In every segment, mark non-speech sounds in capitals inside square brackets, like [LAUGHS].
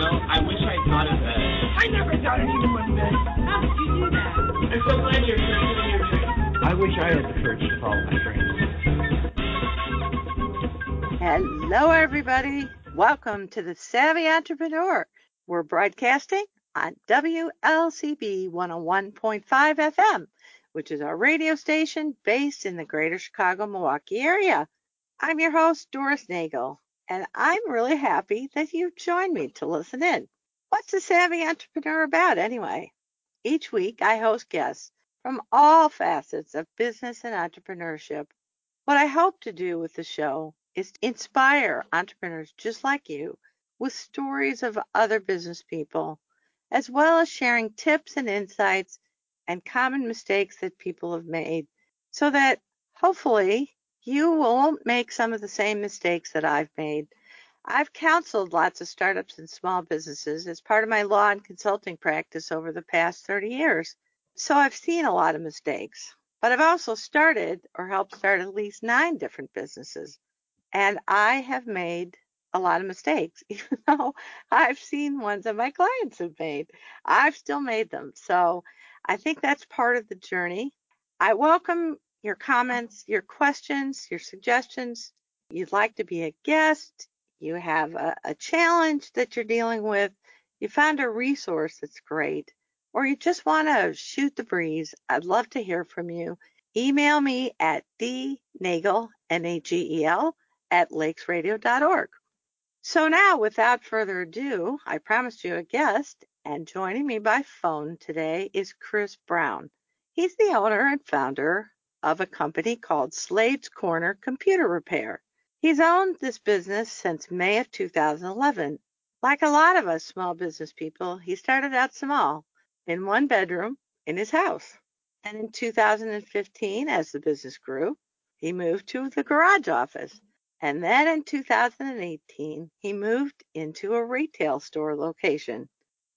Know, I wish I thought of that. I never thought anyone would bet. How did you do that? I'm so glad you're pursuing your dream. I wish I had the courage to follow my dreams. Hello, everybody. Welcome to the Savvy Entrepreneur. We're broadcasting on WLCB 101.5 FM, which is our radio station based in the greater Chicago Milwaukee area. I'm your host, Doris Nagel, and I'm really happy that you've joined me to listen in. What's a Savvy Entrepreneur about, anyway? Each week, I host guests from all facets of business and entrepreneurship. What I hope to do with the show is to inspire entrepreneurs just like you with stories of other business people, as well as sharing tips and insights and common mistakes that people have made so that hopefully you won't make some of the same mistakes that I've made. I've counseled lots of startups and small businesses as part of my law and consulting practice over the past 30 years. So I've seen a lot of mistakes, but I've also started or helped start at least nine different businesses. And I have made a lot of mistakes, [LAUGHS] even though I've seen ones that my clients have made. I've still made them. So I think that's part of the journey. I welcome your comments, your questions, your suggestions. You'd like to be a guest, you have a, a challenge that you're dealing with, you found a resource that's great, or you just want to shoot the breeze. I'd love to hear from you. Email me at dnagel, N-A-G-E-L, at lakesradio.org. So now, without further ado, I promised you a guest, and joining me by phone today is Chris Brown. He's the owner and founder of a company called Slade's Corner Computer Repair. He's owned this business since May of 2011. Like a lot of us small business people, he started out small, in one bedroom in his house. And in 2015, as the business grew, he moved to the garage office. And then in 2018, he moved into a retail store location.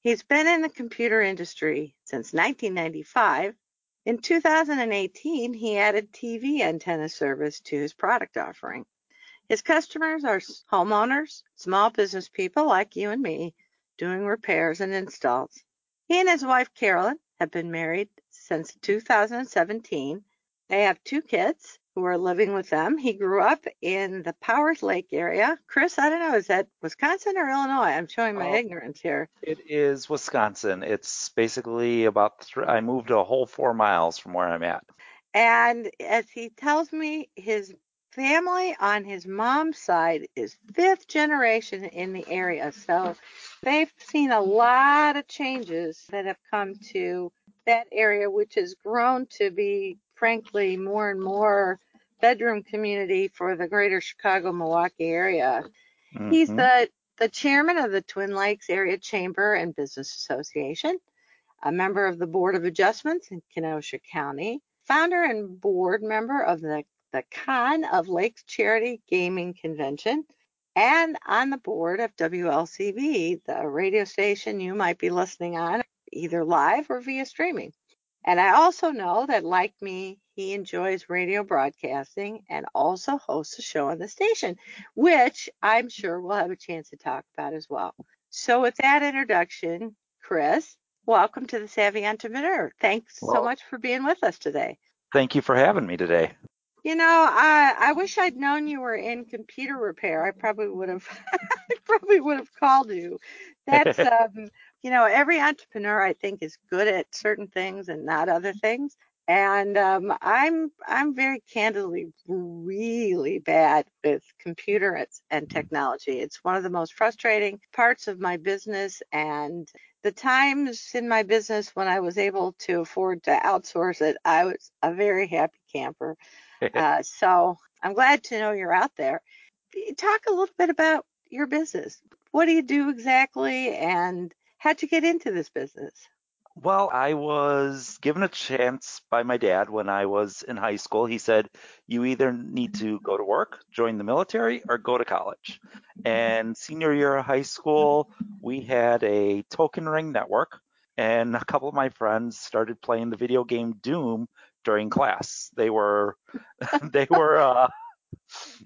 He's been in the computer industry since 1995. In 2018, he added TV antenna service to his product offering. His customers are homeowners, small business people like you and me, doing repairs and installs. He and his wife, Carolyn, have been married since 2017. They have two kids who are living with them. He grew up in the Powers Lake area. Chris, I don't know, is that Wisconsin or Illinois? I'm showing my Oh. ignorance here. It is Wisconsin. It's basically about. Th- I moved a whole four miles from where I'm at. And as he tells me, his family on his mom's side is fifth generation in the area. So they've seen a lot of changes that have come to that area, which has grown to be, frankly, more and more bedroom community for the greater Chicago Milwaukee area. He's Mhm. the, the chairman of the Twin Lakes Area Chamber and Business Association, a member of the Board of Adjustments in Kenosha County, founder and board member of the, the Con of Lakes Charity Gaming Convention, and on the board of WLCB, the radio station you might be listening on either live or via streaming. And I also know that, like me, he enjoys radio broadcasting and also hosts a show on the station, which I'm sure we'll have a chance to talk about as well. So, with that introduction, Chris, welcome to the Savvy Entrepreneur. Thanks so much for being with us today. Thank you for having me today. You know, I I wish I'd known you were in computer repair. I probably would have [LAUGHS] I probably would have called you. That's [LAUGHS] um, you know, every entrepreneur I think is good at certain things and not other things. And um, I'm I'm very candidly really bad with computers and- and technology. It's one of the most frustrating parts of my business and the times in my business when I was able to afford to outsource it, I was a very happy camper. [LAUGHS] Uh, so I'm glad to know you're out there. Talk a little bit about your business. What do you do exactly, and how'd you get into this business? Well, I was given a chance by my dad when I was in high school. He said, You either need to go to work, join the military, or go to college. And senior year of high school, we had a token ring network, and a couple of my friends started playing the video game Doom during class. They were, [LAUGHS] they were, uh,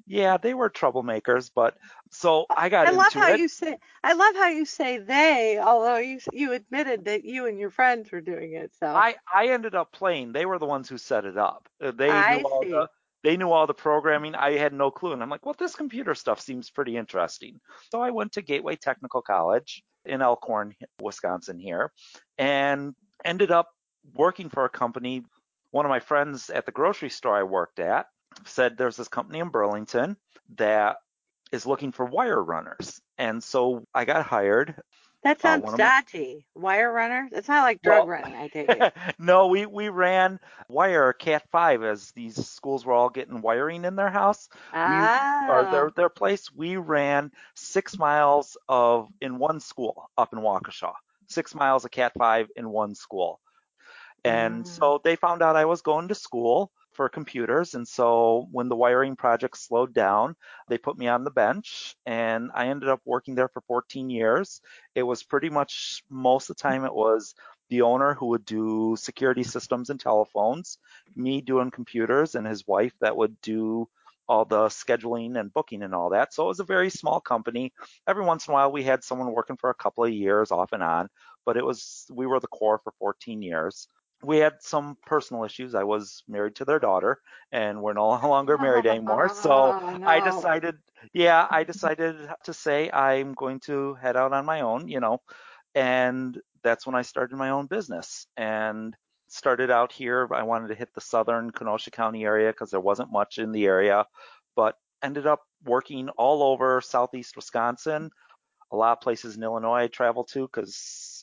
yeah, they were troublemakers, but so I got I love into how it. you say I love how you say they, although you you admitted that you and your friends were doing it. So I I ended up playing. They were the ones who set it up. Uh, They I knew all see. the they knew all the programming. I had no clue, and I'm like, well, this computer stuff seems pretty interesting. So I went to Gateway Technical College in Elkhorn, Wisconsin here, and ended up working for a company. One of my friends at the grocery store I worked at said there's this company in Burlington that is looking for wire runners, and so I got hired. that uh, sounds one of my- dodgy. Wire runner? It's not like drug Well- running, I take it. [LAUGHS] no, we we ran wire Cat five as these schools were all getting wiring in their house ah, or ah, their their place. We ran six miles of in one school up in Waukesha. Six miles of Cat five in one school. And Mm. so they found out I was going to school for computers. And so when the wiring project slowed down, they put me on the bench and I ended up working there for 14 years. It was pretty much most of the time it was the owner who would do security systems and telephones, me doing computers, and his wife that would do all the scheduling and booking and all that. So it was a very small company. Every once in a while we had someone working for a couple of years off and on, but it was we were the core for 14 years. We had some personal issues. I was married to their daughter and we're no [LAUGHS] longer married anymore. So [LAUGHS] Oh, I decided, yeah, I decided to say I'm going to head out on my own, you know, and that's when I started my own business and started out here. I wanted to hit the southern Kenosha County area because there wasn't much in the area, but ended up working all over southeast Wisconsin, a lot of places in Illinois I travel to because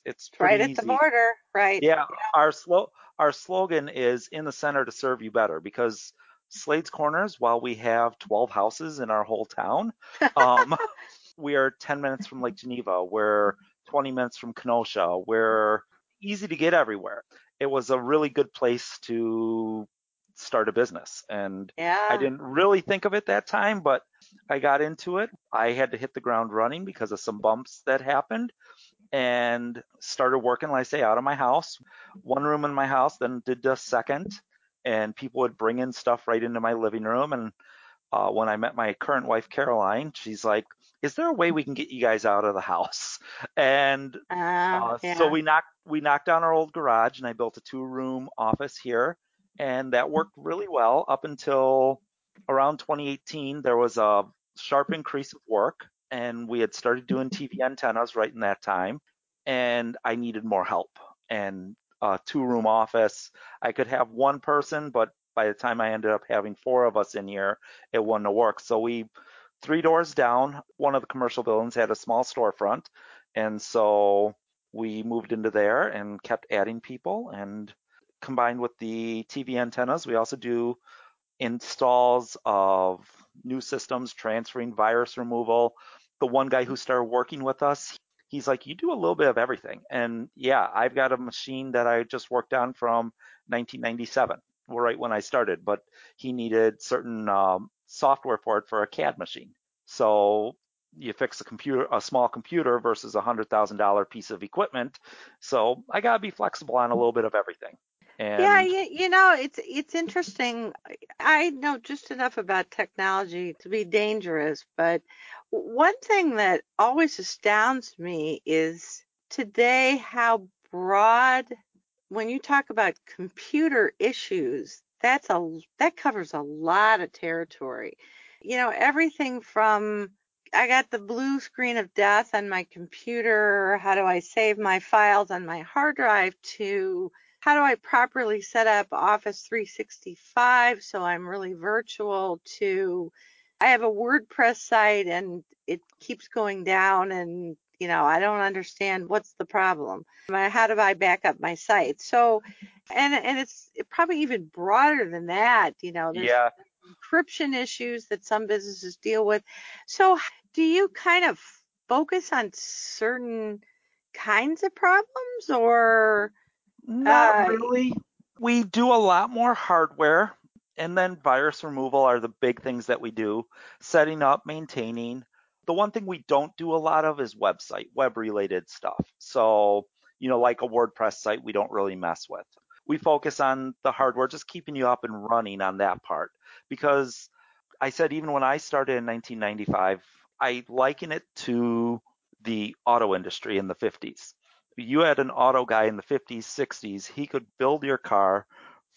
it's right at the border, right? Yeah, our slo- our slogan is in the center to serve you better because Slade's Corners, while we have 12 houses in our whole town, um, [LAUGHS] we are 10 minutes from Lake Geneva. We're 20 minutes from Kenosha. We're easy to get everywhere. It was a really good place to start a business. And Yeah. I didn't really think of it that time, but I got into it. I had to hit the ground running because of some bumps that happened and started working, like I say, out of my house. One room in my house, then did a second, and people would bring in stuff right into my living room. And uh, when I met my current wife, Caroline, she's like, Is there a way we can get you guys out of the house? [LAUGHS] And Uh, uh, yeah. So we knocked we knocked down our old garage and I built a two room office here, and that worked really well up until around 2018. There was a sharp increase of work, and we had started doing TV [LAUGHS] antennas right in that time, and I needed more help. And a two room office, I could have one person, but by the time I ended up having four of us in here, it wouldn't have worked. So we three doors down, one of the commercial buildings had a small storefront, and so we moved into there and kept adding people and combined with the TV antennas, we also do installs of new systems, transferring virus removal. The one guy who started working with us, he's like, You do a little bit of everything. And yeah, I've got a machine that I just worked on from 1997, right when I started, but he needed certain um, software for it for a CAD machine. So you fix a computer, a small computer versus a hundred thousand dollar piece of equipment. So I gotta be flexible on a little bit of everything. And yeah, you, you know, it's it's interesting. I know just enough about technology to be dangerous, but one thing that always astounds me is today how broad when you talk about computer issues, that's a that covers a lot of territory. You know, everything from I got the blue screen of death on my computer, how do I save my files on my hard drive to how do I properly set up Office 365 so I'm really virtual to I have a WordPress site and it keeps going down and you know I don't understand what's the problem. How do I back up my site? So and and it's probably even broader than that, you know, there's yeah, encryption issues that some businesses deal with. So do you kind of focus on certain kinds of problems or Not Uh, really. We do a lot more hardware, and then virus removal are the big things that we do. Setting up, maintaining. The one thing we don't do a lot of is website, web related stuff. So, you know, like a WordPress site, we don't really mess with. We focus on the hardware, just keeping you up and running on that part. Because I said, even when I started in 1995, I liken it to the auto industry in the 50s you had an auto guy in the 50s, 60s, he could build your car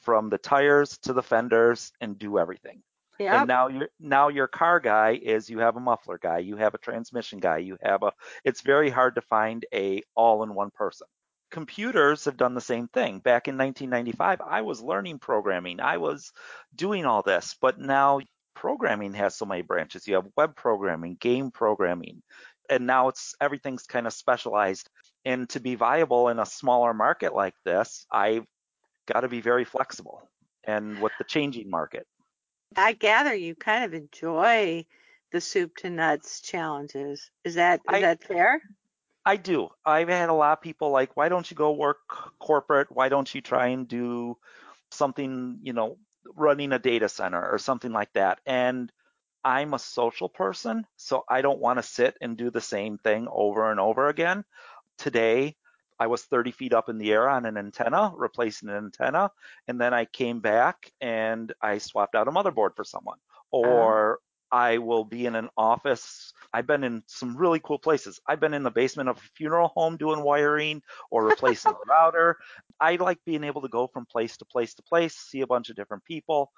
from the tires to the fenders and do everything. yeah. And now your now your car guy is you have a muffler guy, you have a transmission guy, you have a it's very hard to find a all-in-one person. Computers have done the same thing. Back in 1995, I was learning programming. I was doing all this, but now programming has so many branches. You have web programming, game programming, and now it's everything's kind of specialized. And to be viable in a smaller market like this, I've got to be very flexible and with the changing market. I gather you kind of enjoy the soup to nuts challenges. Is that is I- that fair? I do. I've had a lot of people like, why don't you go work corporate? Why don't you try and do something, you know, running a data center or something like that? And I'm a social person, so I don't want to sit and do the same thing over and over again. Today, I was 30 feet up in the air on an antenna, replacing an antenna, and then I came back and I swapped out a motherboard for someone. Oh. Or I will be in an office. I've been in some really cool places. I've been in the basement of a funeral home doing wiring or replacing a [LAUGHS] router. I like being able to go from place to place to place, see a bunch of different people.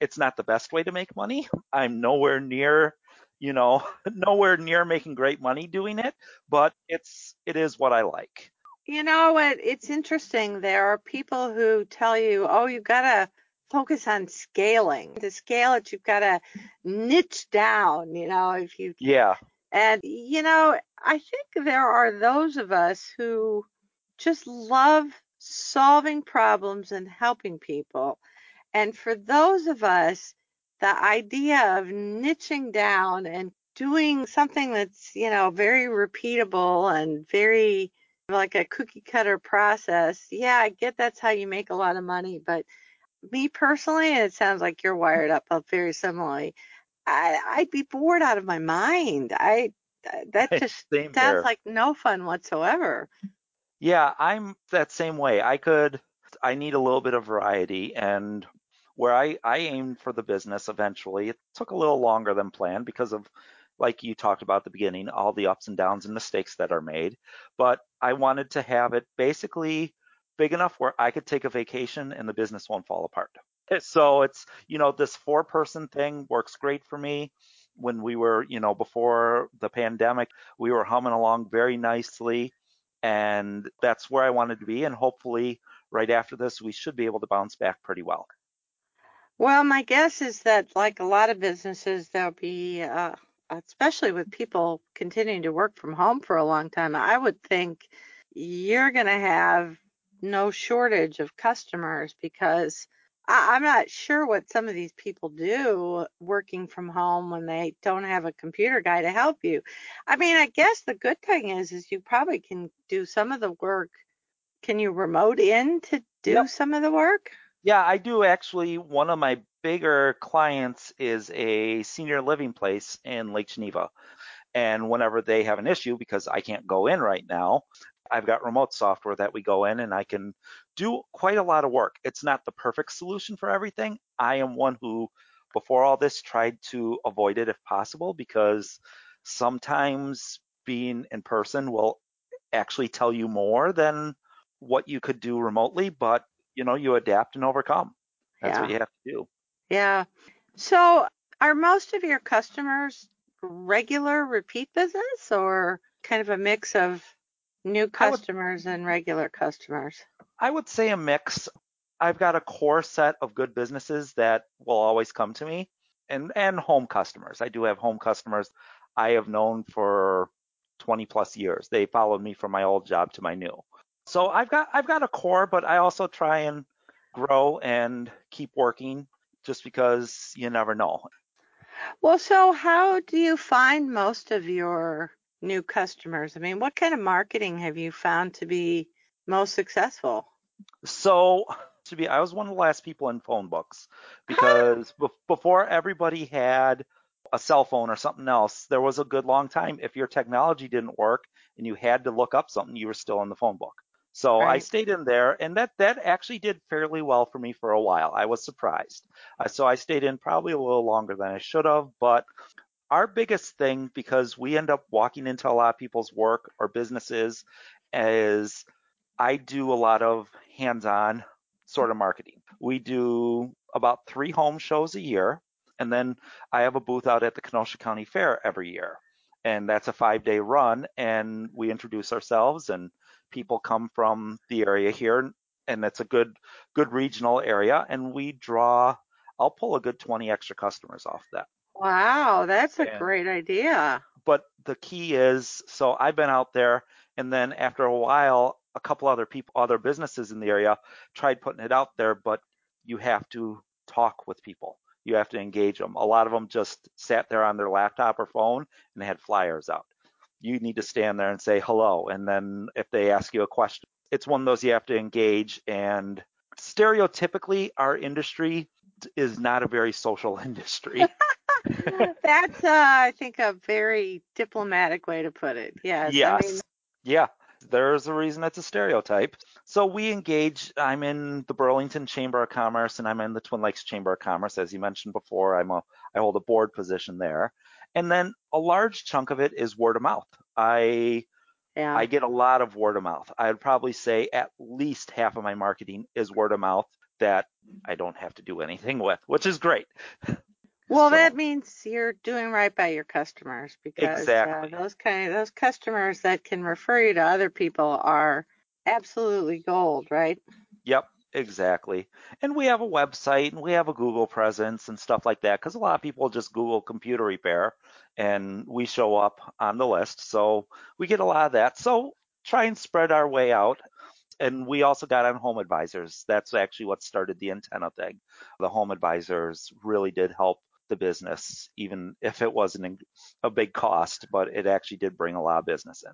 It's not the best way to make money. I'm nowhere near, you know, [LAUGHS] nowhere near making great money doing it, but it's it is what I like. You know what? It's interesting. There are people who tell you, oh, you've got to focus on scaling. To scale it, you've got to niche down, you know, if you Yeah. And, you know, I think there are those of us who just love solving problems and helping people. And for those of us, the idea of niching down and doing something that's, you know, very repeatable and very like a cookie cutter process, yeah, I get that's how you make a lot of money. But me personally, and it sounds like you're wired up uh, very similarly, I, I'd be bored out of my mind. I uh, that just Same sounds like no fun whatsoever. Yeah, I'm that same way. I could, I need a little bit of variety. And where I, I aimed for the business eventually, it took a little longer than planned because of, like you talked about at the beginning, all the ups and downs and mistakes that are made. But I wanted to have it basically big enough where I could take a vacation and the business won't fall apart. [LAUGHS] So it's, you know, this four person thing works great for me. When we were, you know, before the pandemic, we were humming along very nicely and that's where I wanted to be. And hopefully, right after this, we should be able to bounce back pretty well. Well, my guess is that, like a lot of businesses, there'll be, uh, especially with people continuing to work from home for a long time, I would think you're going to have no shortage of customers because I, I'm not sure what some of these people do working from home when they don't have a computer guy to help you. I mean, I guess the good thing is, is you probably can do some of the work. Can you remote in to do Yep. some of the work? Yeah, I do actually. One of my bigger clients is a senior living place in Lake Geneva. And whenever they have an issue, because I can't go in right now, I've got remote software that we go in and I can do quite a lot of work. It's not the perfect solution for everything. I am one who, before all this, tried to avoid it if possible because sometimes being in person will actually tell you more than what you could do remotely, but you know, you adapt and overcome. That's what you have to do. Yeah. So are most of your customers regular repeat business or kind of a mix of new I would- customers and regular customers? I would say a mix. I've got a core set of good businesses that will always come to me and and home customers. I do have home customers I have known for 20 plus years. They followed me from my old job to my new. So I've got I've got a core, but I also try and grow and keep working just because you never know. Well, so how do you find most of your new customers? I mean, what kind of marketing have you found to be most successful? So to be, I was one of the last people in phone books [GASPS] because be- before everybody had a cell phone or something else, there was a good long time. If your technology didn't work and you had to look up something, you were still in the phone book. So I stayed in there, and that that actually did fairly well for me for a while. I was surprised. Uh, so I stayed in probably a little longer than I should have. But our biggest thing, because we end up walking into a lot of people's work or businesses, is I do a lot of hands-on sort of marketing. We do about three home shows a year, and then I have a booth out at the Kenosha County Fair every year. And that's a five day run, and we introduce ourselves, and people come from the area here, and it's a good, good regional area, and we draw. I'll pull a good 20 extra customers off that. Wow, that's a And- great idea. But the key is, so I've been out there, and then after a while, a couple other people, other businesses in the area tried putting it out there, but you have to talk with people. You have to engage them. A lot of them just sat there on their laptop or phone and they had flyers out. You need to stand there and say hello. And then if they ask you a question, it's one of those you have to engage. And stereotypically, our industry is not a very social [LAUGHS] industry. [LAUGHS] That's, uh, I think, a very diplomatic way to put it. Yes. I mean, yeah. There's a reason it's a stereotype. So we engage. I'm in the Burlington Chamber of Commerce and I'm in the Twin Lakes Chamber of Commerce. As you mentioned before, I'm a I hold a board position there. And then a large chunk of it is word of mouth. I yeah. I get a lot of word of mouth. I'd probably say at least half of my marketing is word of mouth that I don't have to do anything with, which is great. [LAUGHS] Well, So- that means you're doing right by your customers because Exactly. uh, those kind of those customers that can refer you to other people are absolutely gold, right? Yep, exactly. And we have a website and we have a Google presence and stuff like that because a lot of people just Google computer repair and we show up on the list. So we get a lot of that. So try and spread our way out. And we also got on Home Advisors. That's actually what started the antenna thing. The Home Advisors really did help the business, even if it wasn't a big cost, but it actually did bring a lot of business in.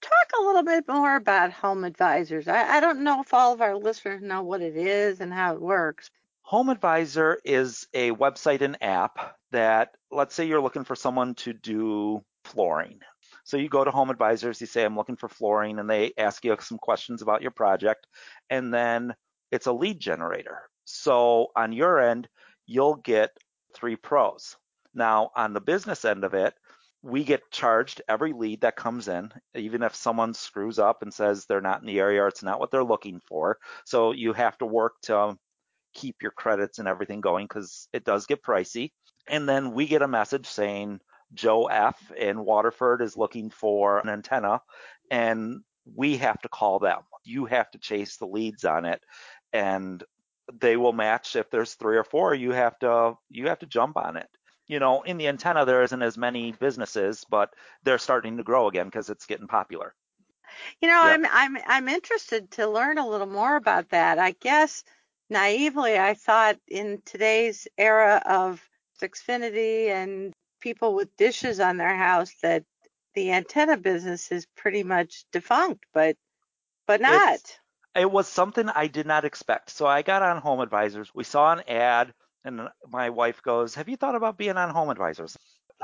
Talk a little bit more about home advisors. I, I don't know if all of our listeners know what it is and how it works. Home Advisor is a website and app that, let's say you're looking for someone to do flooring. So you go to Home Advisors, you say, I'm looking for flooring, and they ask you some questions about your project. And then it's a lead generator. So on your end, you'll get three pros. Now, on the business end of it, we get charged every lead that comes in, even if someone screws up and says they're not in the area or it's not what they're looking for. So you have to work to keep your credits and everything going because it does get pricey. And then we get a message saying Joe F in Waterford is looking for an antenna and we have to call them. You have to chase the leads on it and they will match if there's three or four you have to you have to jump on it. You know, in the antenna there isn't as many businesses, but they're starting to grow again because it's getting popular. You know, Yep. I'm I'm I'm interested to learn a little more about that. I guess naively I thought in today's era of Xfinity and people with dishes on their house that the antenna business is pretty much defunct, but but not. It's- it was something I did not expect. So I got on Home Advisors. We saw an ad, and my wife goes, Have you thought about being on Home Advisors?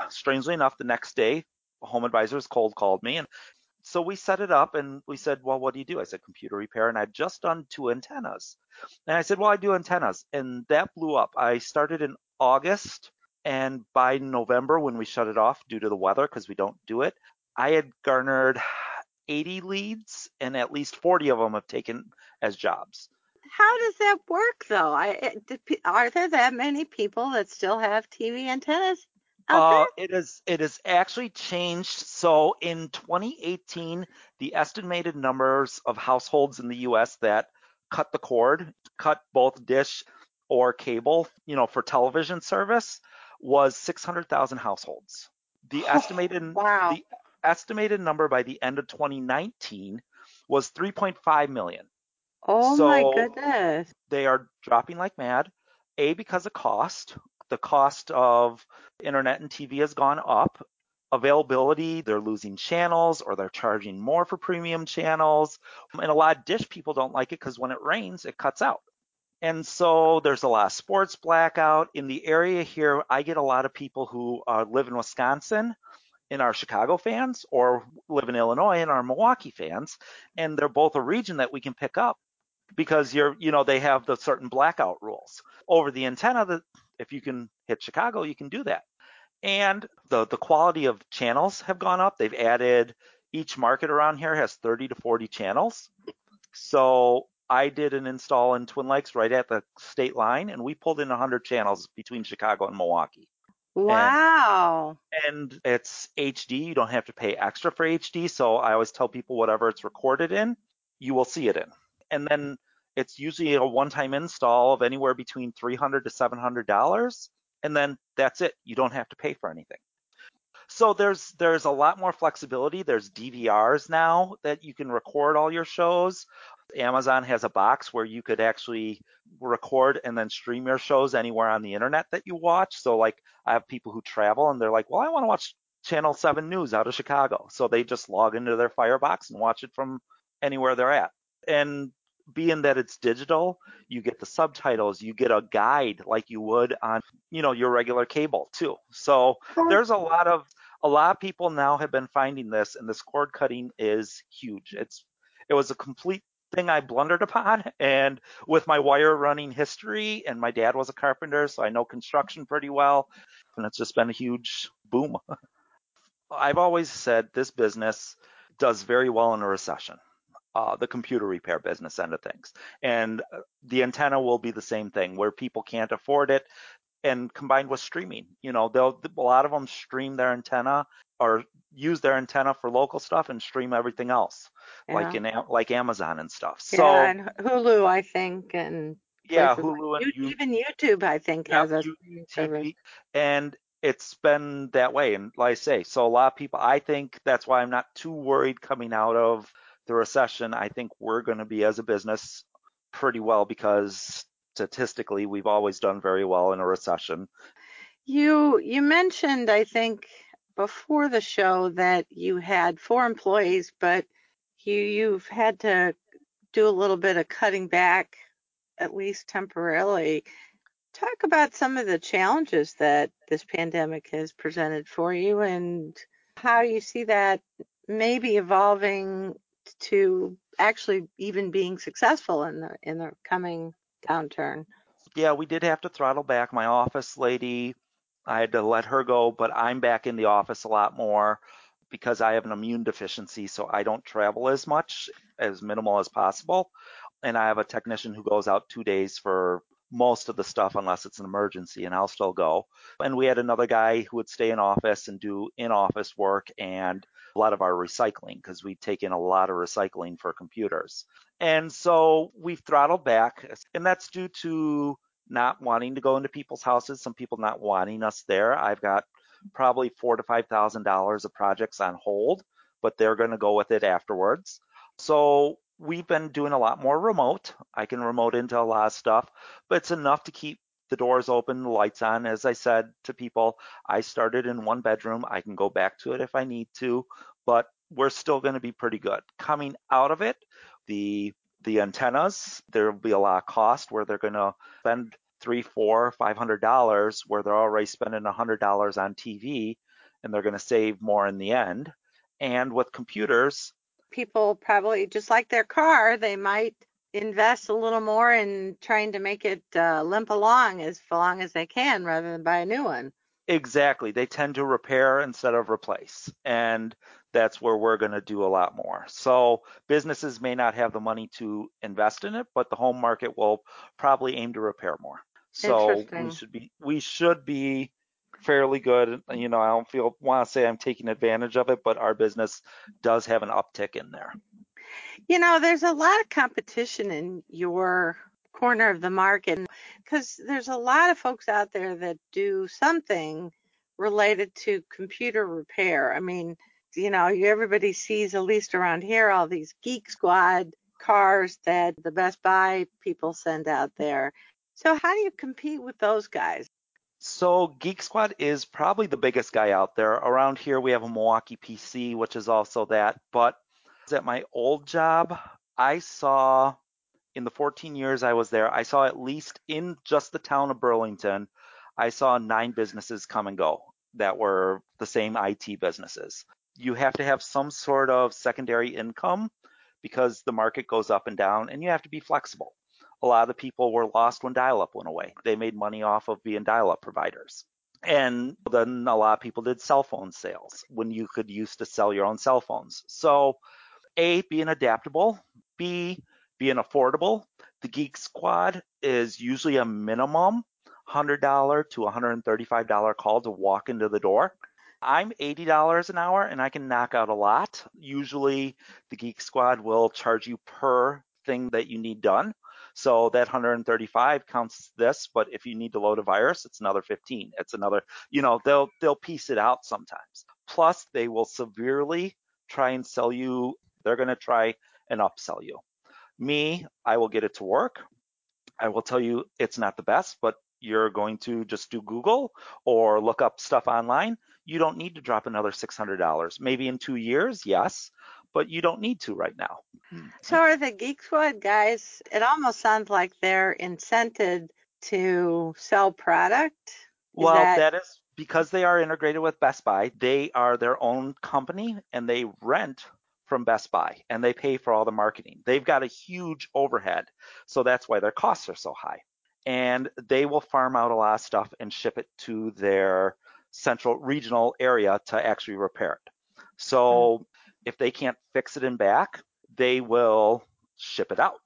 Strangely enough, the next day, Home Advisors cold called me. And so we set it up and we said, Well, what do you do? I said, Computer repair. And I'd just done two antennas. And I said, Well, I do antennas. And that blew up. I started in August. And by November, when we shut it off due to the weather, because we don't do it, I had garnered 80 leads and at least 40 of them have taken as jobs. How does that work though? I pe- are there that many people that still have TV antennas out Uh, there? it is it has actually changed. So in 2018, the estimated numbers of households in the U.S. that cut the cord, cut both dish or cable, you know, for television service, was 600,000 households. The estimated Wow. the estimated number by the end of 2019 was 3.5 million. Oh my goodness. they are dropping like mad. A because of cost. The cost of internet and TV has gone up. availability, they're losing channels or they're charging more for premium channels. And a lot of dish people don't like it because when it rains, it cuts out. And so there's a lot of sports blackout. In the area here, I get a lot of people who uh, live in Wisconsin and our Chicago fans or live in Illinois and are Milwaukee fans. And they're both a region that we can pick up because you're, you know, they have the certain blackout rules. Over the antenna, that if you can hit Chicago, you can do that. And the, the quality of channels have gone up. They've added each market around here has 30 to 40 channels. So I did an install in Twin Lakes right at the state line, and we pulled in 100 channels between Chicago and Milwaukee. Wow. And, and it's HD. You don't have to pay extra for HD. So I always tell people whatever it's recorded in, you will see it in. And then it's usually a one-time install of anywhere between 300 to 700 dollars, and then that's it. You don't have to pay for anything. So there's there's a lot more flexibility. There's DVRs now that you can record all your shows. Amazon has a box where you could actually record and then stream your shows anywhere on the internet that you watch. So like I have people who travel and they're like, "Well, I want to watch Channel 7 News out of Chicago." So they just log into their Firebox and watch it from anywhere they're at. And being that it's digital, you get the subtitles, you get a guide like you would on, you know, your regular cable too. So there's a lot of a lot of people now have been finding this and this cord cutting is huge. It's it was a complete thing I blundered upon [LAUGHS] and with my wire running history and my dad was a carpenter so I know construction pretty well and it's just been a huge boom. [LAUGHS] I've always said this business does very well in a recession uh, the computer repair business end of things. And uh, the antenna will be the same thing where people can't afford it and combined with streaming, you know, they'll, a lot of them stream their antenna or use their antenna for local stuff and stream everything else yeah. like in like Amazon and stuff. Yeah, so and Hulu, I think, and yeah, Hulu and you, even YouTube, I think, yeah, has a TV, and it's been that way. And like I say, so a lot of people, I think that's why I'm not too worried coming out of the recession, I think we're going to be as a business pretty well because statistically we've always done very well in a recession. You you mentioned I think before the show that you had four employees, but you you've had to do a little bit of cutting back at least temporarily. Talk about some of the challenges that this pandemic has presented for you and how you see that maybe evolving to actually even being successful in the in the coming downturn. Yeah, we did have to throttle back. My office lady, I had to let her go, but I'm back in the office a lot more because I have an immune deficiency, so I don't travel as much, as minimal as possible. And I have a technician who goes out two days for most of the stuff unless it's an emergency and I'll still go. And we had another guy who would stay in office and do in office work and a lot of our recycling because we take in a lot of recycling for computers. And so we've throttled back and that's due to not wanting to go into people's houses, some people not wanting us there. I've got probably four to five thousand dollars of projects on hold, but they're going to go with it afterwards. So we've been doing a lot more remote. I can remote into a lot of stuff, but it's enough to keep the doors open, the lights on. As I said to people, I started in one bedroom. I can go back to it if I need to, but we're still going to be pretty good. Coming out of it, the the antennas, there will be a lot of cost where they're going to spend three, four, five hundred dollars where they're already spending a hundred dollars on TV, and they're going to save more in the end. And with computers, people probably just like their car, they might invest a little more in trying to make it uh, limp along as long as they can rather than buy a new one. Exactly. They tend to repair instead of replace. And that's where we're going to do a lot more. So businesses may not have the money to invest in it, but the home market will probably aim to repair more. So we should be we should be fairly good. You know, I don't feel want to say I'm taking advantage of it, but our business does have an uptick in there. You know, there's a lot of competition in your corner of the market because there's a lot of folks out there that do something related to computer repair. I mean, you know, everybody sees, at least around here, all these Geek Squad cars that the Best Buy people send out there. So, how do you compete with those guys? So Geek Squad is probably the biggest guy out there. Around here we have a Milwaukee PC, which is also that. But at my old job, I saw in the 14 years I was there, I saw at least in just the town of Burlington, I saw nine businesses come and go that were the same IT businesses. You have to have some sort of secondary income because the market goes up and down and you have to be flexible a lot of the people were lost when dial-up went away. They made money off of being dial-up providers. And then a lot of people did cell phone sales when you could use to sell your own cell phones. So A, being adaptable, B, being affordable. The Geek Squad is usually a minimum $100 to $135 call to walk into the door. I'm $80 an hour and I can knock out a lot. Usually the Geek Squad will charge you per thing that you need done. So that 135 counts this, but if you need to load a virus, it's another 15. It's another, you know, they'll they'll piece it out sometimes. Plus, they will severely try and sell you. They're going to try and upsell you. Me, I will get it to work. I will tell you it's not the best, but you're going to just do Google or look up stuff online. You don't need to drop another $600. Maybe in two years, yes, but you don't need to right now. Hmm, so are the Geek Squad guys, it almost sounds like they're incented to sell product. Is well, that, that is because they are integrated with Best Buy. They are their own company and they rent from Best Buy and they pay for all the marketing. They've got a huge overhead. So that's why their costs are so high. And they will farm out a lot of stuff and ship it to their central regional area to actually repair it. So hmm. If they can't fix it in back, they will ship it out.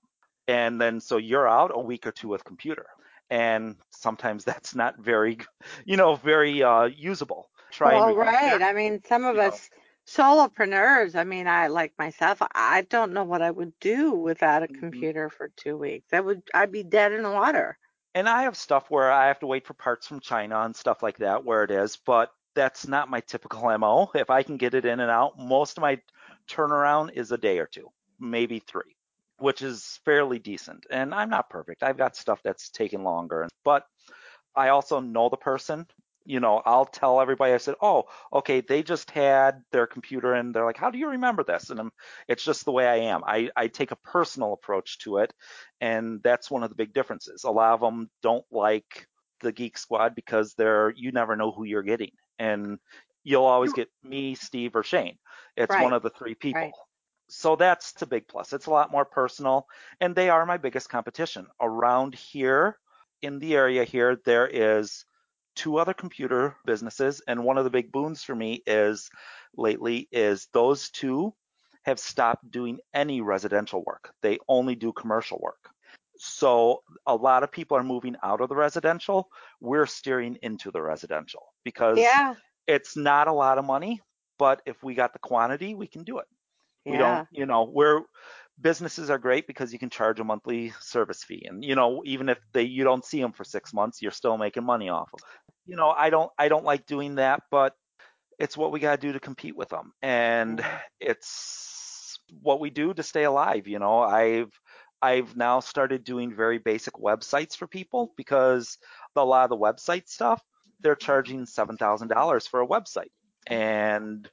And then so you're out a week or two with computer. And sometimes [LAUGHS] that's not very, you know, very uh, usable. Try well, right. I mean, some of you us solopreneurs, I mean, I like myself, I don't know what I would do without a Mhm. computer for two weeks. I would, I'd be dead in the water. and I have stuff where I have to wait for parts from China and stuff like that where it is, but that's not my typical MO. If I can get it in and out, most of my turnaround is a day or two, maybe three, which is fairly decent. And I'm not perfect. I've got stuff that's taken longer, but I also know the person. You know, I'll tell everybody, I said, oh, okay, they just had their computer and they're like, how do you remember this? And I'm, it's just the way I am. I, I take a personal approach to it. And that's one of the big differences. A lot of them don't like the Geek Squad because they're, you never know who you're getting. And you'll always get me, Steve, or Shane. It's Right. one of the three people. Right. So that's a big plus. It's a lot more personal, and they are my biggest competition. Around here, in the area here, there is two other computer businesses, and one of the big boons for me is lately is those two have stopped doing any residential work. They only do commercial work. So a lot of people are moving out of the residential. We're steering into the residential because Yeah. it's not a lot of money, but if we got the quantity, we can do it. We don't, you know, we're businesses are great because you can charge a monthly service fee, and you know, even if they you don't see them for six months, you're still making money off of. You know, I don't I don't like doing that, but it's what we got to do to compete with them, and Mhm. it's what we do to stay alive. You know, I've I've now started doing very basic websites for people because a lot of the website stuff they're charging seven thousand dollars for a website, and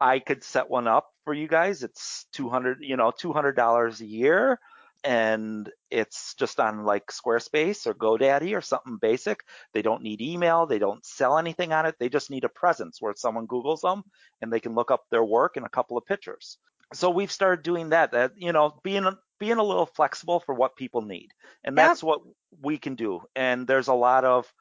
I could set one up for you guys. It's 200, you know, $200 a year and it's just on like Squarespace or GoDaddy or something basic. They don't need email. They don't sell anything on it. They just need a presence where someone Googles them and they can look up their work and a couple of pictures. So we've started doing that, that, you know, being, being a little flexible for what people need. And that's what we can do. And there's a lot of,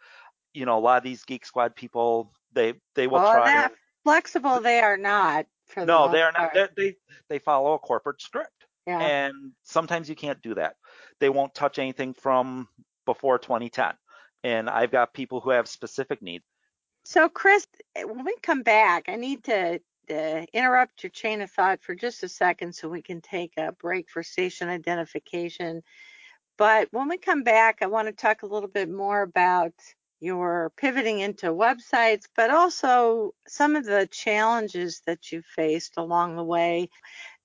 you know, a lot of these Geek Squad people, they, they will Well, try. that flexible they are not. For the No, they are not. They're, they they follow a corporate script, Yeah. and sometimes you can't do that. They won't touch anything from before 2010. And I've got people who have specific needs. So, Chris, when we come back, I need to uh, interrupt your chain of thought for just a second so we can take a break for station identification. But when we come back, I want to talk a little bit more about your pivoting into websites, but also some of the challenges that you faced along the way.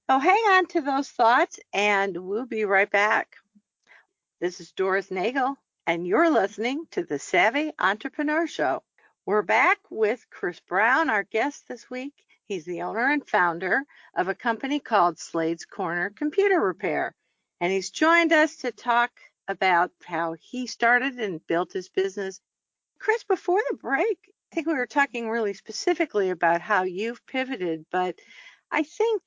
So, hang on to those thoughts, and we'll be right back. This is Doris Nagel, and you're listening to the Savvy Entrepreneur Show. We're back with Chris Brown, our guest this week. He's the owner and founder of a company called Slade's Corner Computer Repair, and he's joined us to talk about how he started and built his business. Chris, before the break, I think we were talking really specifically about how you've pivoted, but I think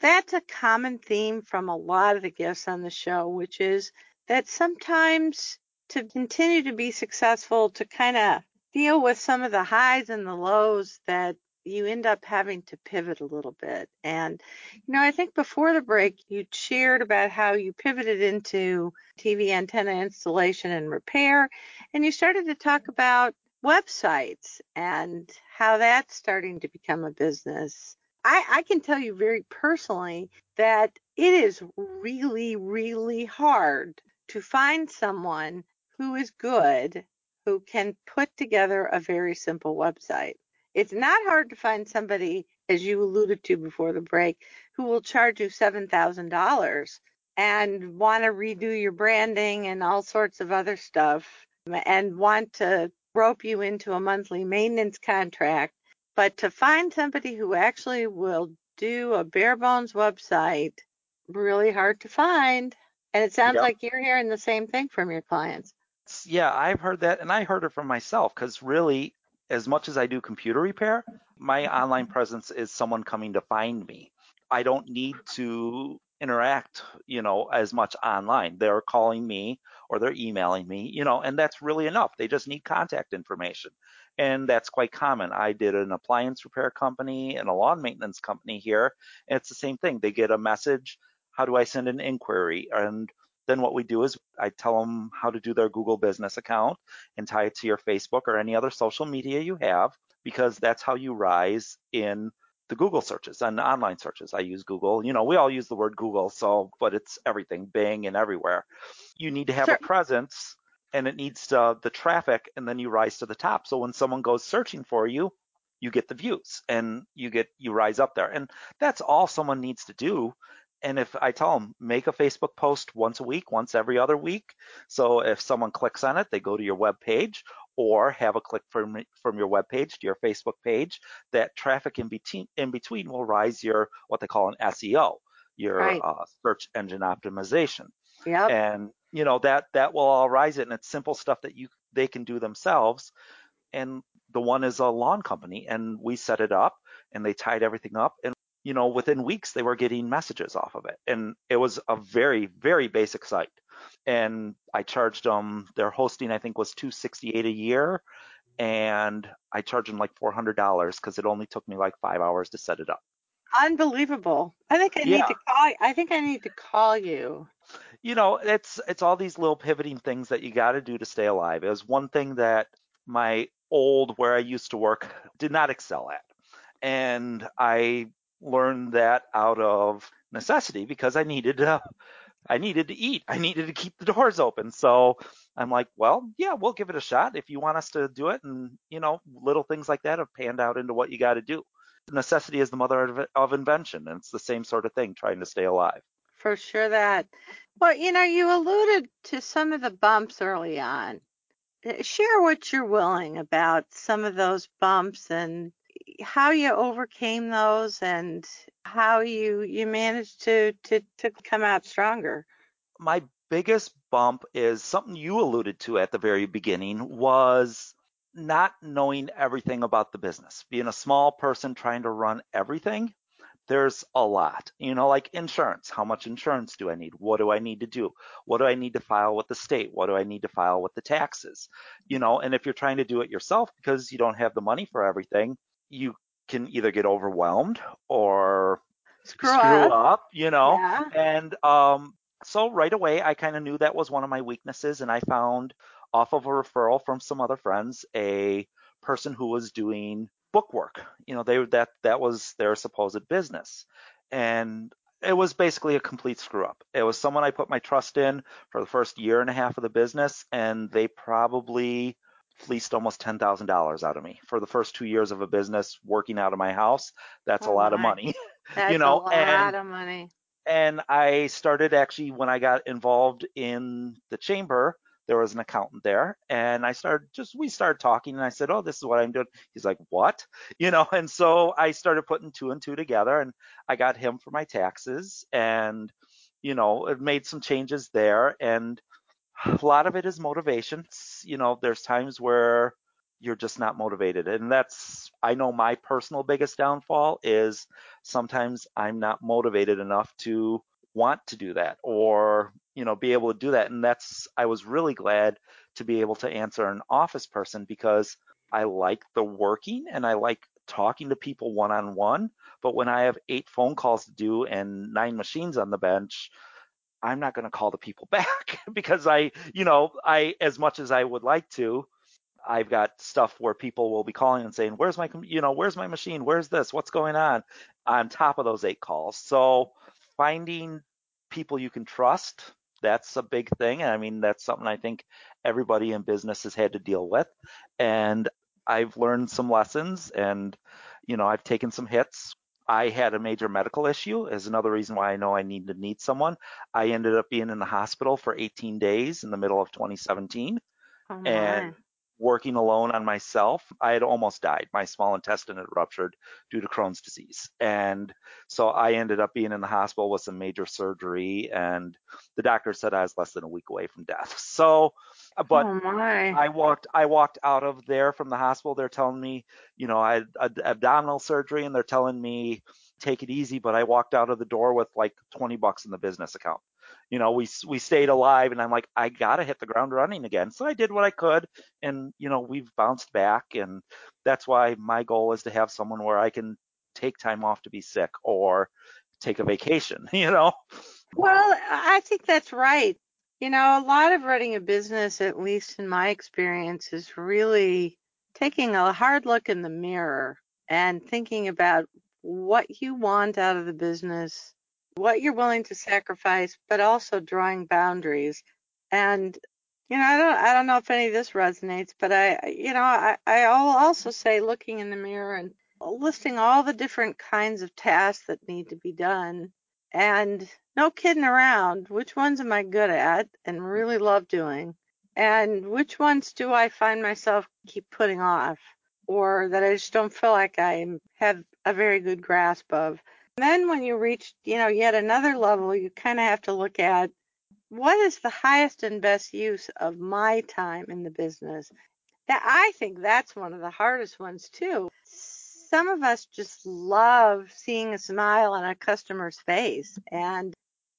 that's a common theme from a lot of the guests on the show, which is that sometimes to continue to be successful, to kind of deal with some of the highs and the lows that you end up having to pivot a little bit. And, you know, I think before the break, you shared about how you pivoted into TV antenna installation and repair, and you started to talk about websites and how that's starting to become a business. I, I can tell you very personally that it is really, really hard to find someone who is good who can put together a very simple website. It's not hard to find somebody, as you alluded to before the break, who will charge you $7,000 and want to redo your branding and all sorts of other stuff and want to rope you into a monthly maintenance contract. But to find somebody who actually will do a bare bones website, really hard to find. And it sounds Yep. like you're hearing the same thing from your clients. Yeah, I've heard that, and I heard it from myself because really, as much as I do computer repair, my online presence is someone coming to find me. I don't need to interact, you know, as much online. They're calling me or they're emailing me, you know, and that's really enough. They just need contact information. And that's quite common. I did an appliance repair company and a lawn maintenance company here, and it's the same thing. They get a message, how do I send an inquiry? And then what we do is I tell them how to do their Google business account and tie it to your Facebook or any other social media you have, because that's how you rise in the Google searches and online searches. I use Google. You know, we all use the word Google, so but it's everything, Bing and everywhere. You need to have Sure. a presence and it needs to, the traffic and then you rise to the top. So when someone goes searching for you, you get the views and you get you rise up there. And that's all someone needs to do. And if I tell them make a Facebook post once a week, once every other week, so if someone clicks on it, they go to your web page or have a click from from your web page to your Facebook page, that traffic in between in between will rise your what they call an SEO, your Right. uh, search engine optimization Yep. and you know that that will all rise it and it's simple stuff that you they can do themselves and the one is a lawn company and we set it up and they tied everything up and you know within weeks they were getting messages off of it and it was a very very basic site and i charged them their hosting i think was 268 a year and i charged them like $400 because it only took me like five hours to set it up Unbelievable. I think I need Yeah. to call I think I need to call you. you know, it's it's all these little pivoting things that you got to do to stay alive. It was one thing that my old where I used to work did not excel at, and I learned that out of necessity because I needed to I needed to eat. I needed to keep the doors open. So I'm like, well, yeah, we'll give it a shot if you want us to do it. And you know, little things like that have panned out into what you got to do. Necessity is the mother of, of invention, and it's the same sort of thing, trying to stay alive. For sure that. Well, you know, you alluded to some of the bumps early on. Uh, Share what you're willing about some of those bumps and how you overcame those and how you you managed to to to come out stronger. my biggest bump is something you alluded to at the very beginning was not knowing everything about the business. Being a small person trying to run everything, there's a lot. You know, like insurance. How much insurance do I need? What do I need to do? What do I need to file with the state? What do I need to file with the taxes? You know, and if you're trying to do it yourself because you don't have the money for everything, you can either get overwhelmed or Screw, up. up, you know. Yeah. And um, so right away, I kind of knew that was one of my weaknesses, and I found off of a referral from some other friends a person who was doing book work. You know, they that that was their supposed business, and it was basically a complete screw up. It was someone I put my trust in for the first year and a half of the business, and they probably fleeced almost ten thousand dollars out of me for the first two years of a business working out of my house. That's a Oh, lot of money. [LAUGHS] That's know, a lot and- of money. and I started actually when I got involved in the chamber, there was an accountant there and I started just we started talking and I said, "Oh, this is what I'm doing." He's like, "What?" [LAUGHS] You know, and so I started putting two and two together and I got him for my taxes and you know, it made some changes there and [SIGHS] a lot of it is motivation. You know, there's times where you're just not motivated. And that's, I know my personal biggest downfall is sometimes I'm not motivated enough to want to do that or, you know, be able to do that. And that's, I was really glad to be able to answer an office person because I like the working and I like talking to people one on one. But when I have eight phone calls to do and nine machines on the bench, I'm not going to call the people [LAUGHS] back because I, you know, I, as much as I would like to, I've got stuff where people will be calling and saying, "Where's my, you know, where's my machine? Where's this? What's going on?" On top of those eight calls, so finding people you can trust that's a big thing. I mean, that's something I think everybody in business has had to deal with, and I've learned some lessons, and you know, I've taken some hits. I had a major medical issue is another reason why I know I need to need someone. I ended up being in the hospital for 18 days in the middle of 2017. Oh and working alone on myself, I had almost died. My small intestine had ruptured due to Crohn's disease. And so I ended up being in the hospital with some major surgery and the doctor said I was less than a week away from death. [LAUGHS] So Uh, but oh my. I walked I walked out of there from the hospital. They're telling me, you know, I had abdominal surgery and they're telling me take it easy, but I walked out of the door with like 20 bucks in the business account you know, we we stayed alive, and I'm like, I gotta hit the ground running again. So I did what I could, and you know, we've bounced back, and that's why my goal is to have someone where I can take time off to be sick or take a vacation. [LAUGHS] You know. Well, I think that's right. You know, a lot of running a business, at least in my experience, is really taking a hard look in the mirror and thinking about what you want out of the business what you're willing to sacrifice, but also drawing boundaries. And you know, I don't I don't know if any of this resonates, but I you know, I I'll also say looking in the mirror and listing all the different kinds of tasks that need to be done and no kidding around, which ones am I good at and really love doing? And which ones do I find myself keep putting off or that I just don't feel like I have a very good grasp of? then when you reach, you know, yet another level, you kind of have to look at what is the highest and best use of my time in the business. That I think that's one of the hardest ones too. Some of us just love seeing a smile on a customer's face and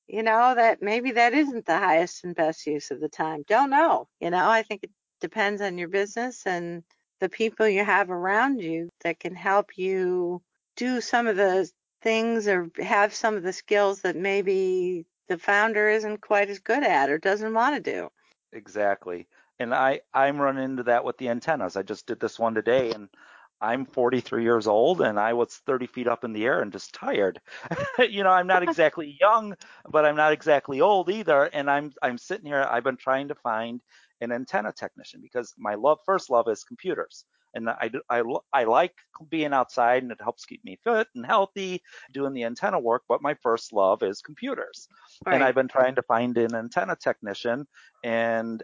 you know that maybe that isn't the highest and best use of the time. Don't know. You know, I think it depends on your business and the people you have around you that can help you do some of the things or have some of the skills that maybe the founder isn't quite as good at or doesn't want to do. Exactly. And I I'm running into that with the antennas. I just did this one today and I'm 43 years old and I was 30 feet up in the air and just tired. [LAUGHS] you know, I'm not [LAUGHS] exactly young, but I'm not exactly old either. And I'm I'm sitting here. I've been trying to find an antenna technician because my love first love is computers and I, I, I like being outside and it helps keep me fit and healthy doing the antenna work but my first love is computers right. and i've been trying to find an antenna technician and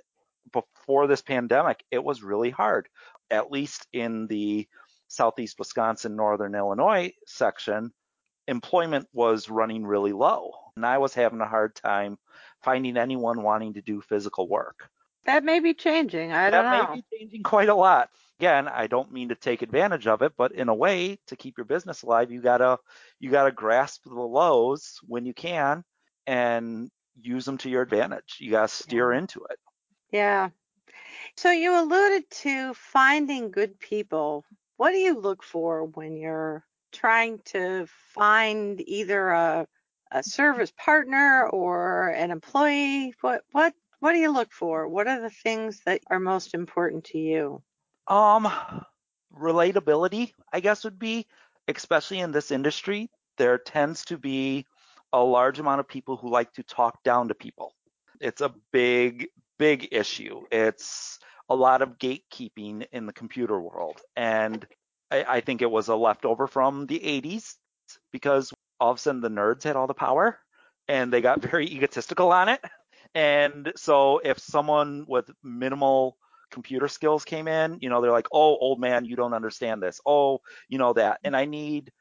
before this pandemic it was really hard at least in the southeast wisconsin northern illinois section employment was running really low and i was having a hard time finding anyone wanting to do physical work that may be changing. I don't know. That may be changing quite a lot again, I don't mean to take advantage of it, but in a way, to keep your business alive, you gotta you gotta grasp the lows when you can and use them to your advantage. You gotta steer yeah. into it. Yeah. So you alluded to finding good people. What do you look for when you're trying to find either a a service partner or an employee? What what what do you look for? What are the things that are most important to you? Um, relatability, I guess, would be, especially in this industry, there tends to be a large amount of people who like to talk down to people. It's a big, big issue. It's a lot of gatekeeping in the computer world. And I, I think it was a leftover from the 80s because all of a sudden the nerds had all the power and they got [LAUGHS] very egotistical on it And so if someone with minimal computer skills came in, you know, they're like, "Oh, old man, you don't understand this." Oh, you know that. And I need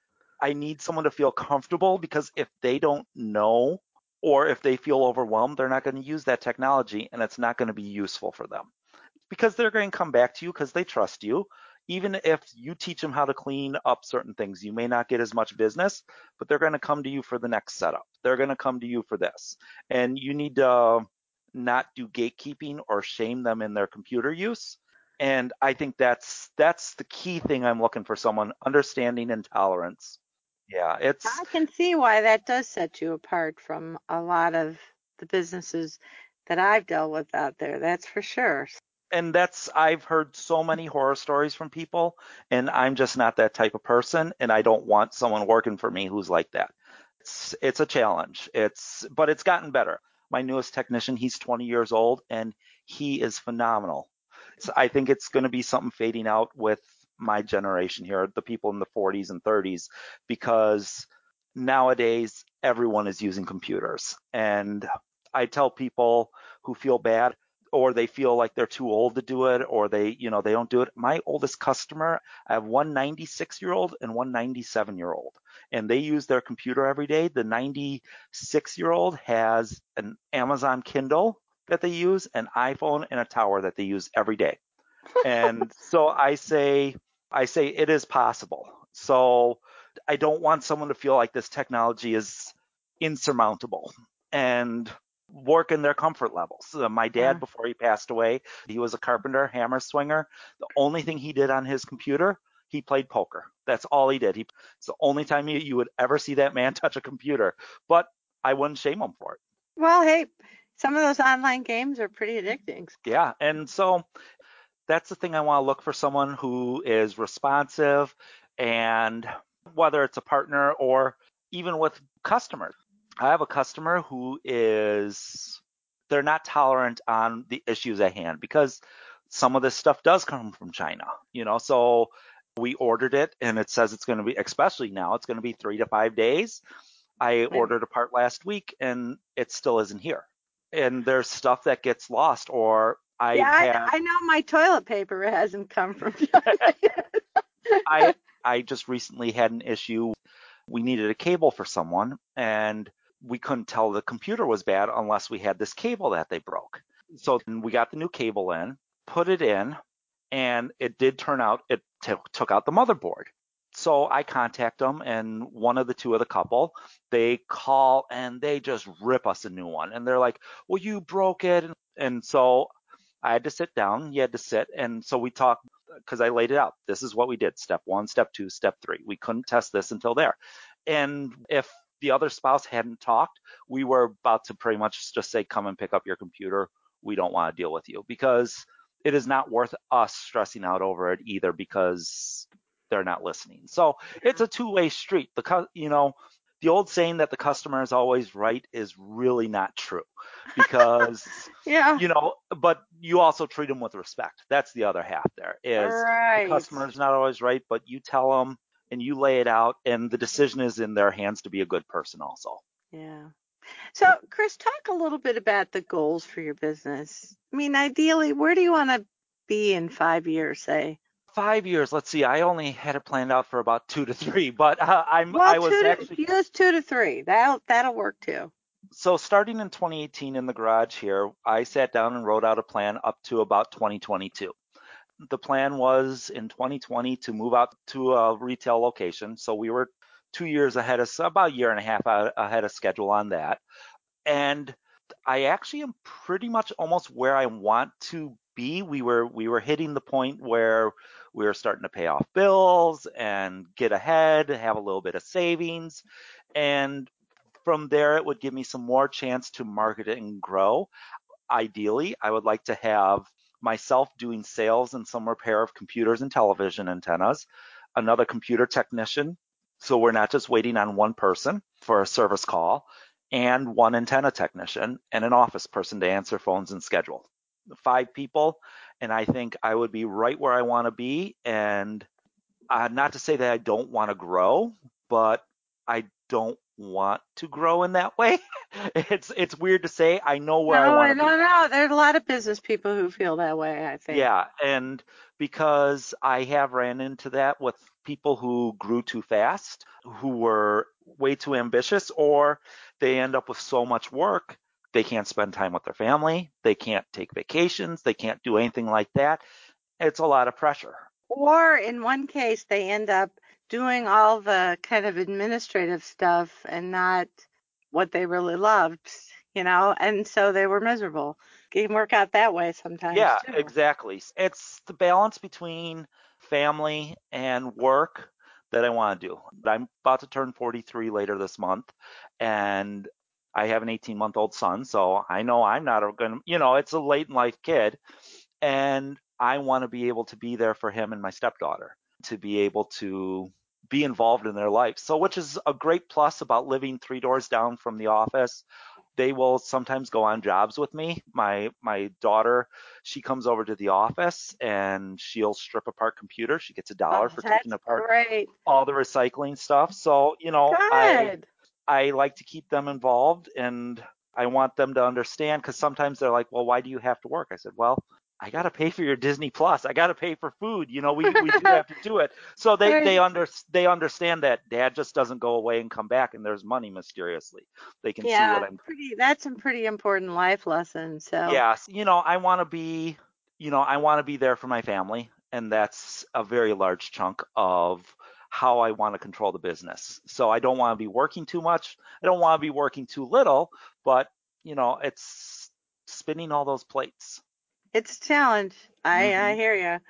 I need someone to feel comfortable because if they don't know or if they feel overwhelmed, they're not going to use that technology and it's not going to be useful for them. Because they're going to come back to you because they trust you. Even if you teach them how to clean up certain things, you may not get as much business, but they're going to come to you for the next setup. They're going to come to you for this. And you need to not do gatekeeping or shame them in their computer use. And I think that's that's the key thing I'm looking for someone understanding and tolerance. Yeah, it's I can see why that does set you apart from a lot of the businesses that I've dealt with out there. That's for sure. And that's I've heard so many horror stories from people and I'm just not that type of person and I don't want someone working for me who's like that. It's it's a challenge. It's but it's gotten better. My newest technician, he's 20 years old and he is phenomenal. So I think it's going to be something fading out with my generation here, the people in the 40s and 30s because nowadays everyone is using computers and I tell people who feel bad or they feel like they're too old to do it or they you know they don't do it. My oldest customer i have one 96 year old and one 97 year old and they use their computer every day. The 96 year old has an amazon kindle that they use an iphone and a tower that they use every day. And [LAUGHS] so i say i say it is possible. So i don't want someone to feel like this technology is insurmountable. And work in their comfort levels. Uh, my dad, Yeah. before he passed away, he was a carpenter, hammer swinger. The only thing he did on his computer, he played poker. That's all he did. He, it's the only time you, you would ever see that man [LAUGHS] touch a computer. But I wouldn't shame him for it. Well, hey, some of those online games are pretty addicting. Yeah. And so that's the thing I want to look for someone who is responsive and whether it's a partner or even with customers. I have a customer who is they're not tolerant on the issues at hand because some of this stuff does come from China, you know. So we ordered it and it says it's going to be especially now it's going to be 3 to 5 days. I ordered a part last week and it still isn't here. And there's stuff that gets lost or I yeah, have I, I know my toilet paper hasn't come from [LAUGHS] China. I I just recently had an issue. We needed a cable for someone and we couldn't tell the computer was bad unless we had this cable that they broke. So we got the new cable in, put it in, and it did turn out it t- took out the motherboard. So I contact them and one of the two of the couple, they call and they just rip us a new one. And they're like, well, you broke it. And so I had to sit down. You had to sit. And so we talked because I laid it out. This is what we did. Step one, step two, step three. We couldn't test this until there. And if the other spouse hadn't talked, we were about to pretty much just say, come and pick up your computer. We don't want to deal with you because it is not worth us stressing out over it either because they're not listening. So it's a two-way street. The you know, the old saying that the customer is always right is really not true because [LAUGHS] yeah. you know, but you also treat them with respect. That's the other half there is right. the is not always right, but you tell them and you lay it out and the decision is in their hands to be a good person also. Yeah. So, Chris, talk a little bit about the goals for your business. I mean, ideally, where do you want to be in five years, say? Five years. Let's see. I only had it planned out for about two to three, [LAUGHS] but uh, I'm. Well, I was to, actually. use two to three. That'll that'll work too. So starting in 2018 in the garage here, I sat down and wrote out a plan up to about 2022. The plan was in 2020 to move out to a retail location. So we were two years ahead of about a year and a half ahead of schedule on that. And I actually am pretty much almost where I want to be. We were we were hitting the point where we were starting to pay off bills and get ahead, have a little bit of savings, and from there it would give me some more chance to market it and grow. Ideally, I would like to have myself doing sales and some repair of computers and television antennas, another computer technician, so we're not just waiting on one person for a service call, and one antenna technician and an office person to answer phones and schedule. Five people, and I think I would be right where I want to be. And uh, not to say that I don't want to grow, but I don't want to grow in that way. [LAUGHS] it's it's weird to say. I know where no, I want to no, be. no. There's a lot of business people who feel that way. I think. Yeah, and because I have ran into that with people who grew too fast, who were way too ambitious, or they end up with so much work they can't spend time with their family, they can't take vacations, they can't do anything like that. It's a lot of pressure. Or in one case, they end up doing all the kind of administrative stuff and not what they really loved, you know, and so they were miserable. It can work out that way sometimes. Yeah, too. exactly. It's the balance between family and work that I want to do. I'm about to turn 43 later this month, and I have an 18 month old son, so I know I'm not going to, you know, it's a late in life kid, and I want to be able to be there for him and my stepdaughter, to be able to be involved in their life. So, which is a great plus about living three doors down from the office. They will sometimes go on jobs with me. My my daughter, she comes over to the office and she'll strip apart computers. She gets a dollar Oh, for taking apart Great. all the recycling stuff. So, you know, I I like to keep them involved and I want them to understand because sometimes they're like, well, why do you have to work? I said, well, I got to pay for your Disney Plus. I got to pay for food. You know, we, we do have to do it. [LAUGHS] So they, Right. they under they understand that dad just doesn't go away and come back and there's money mysteriously. They can see what I'm pretty. That's a pretty important life lesson. So Yes, you know, I want to be, you know, I want to be there for my family, and that's a very large chunk of how I want to control the business. So I don't want to be working too much. I don't want to be working too little, but you know, it's spinning all those plates. It's a challenge. I I Mhm. hear you.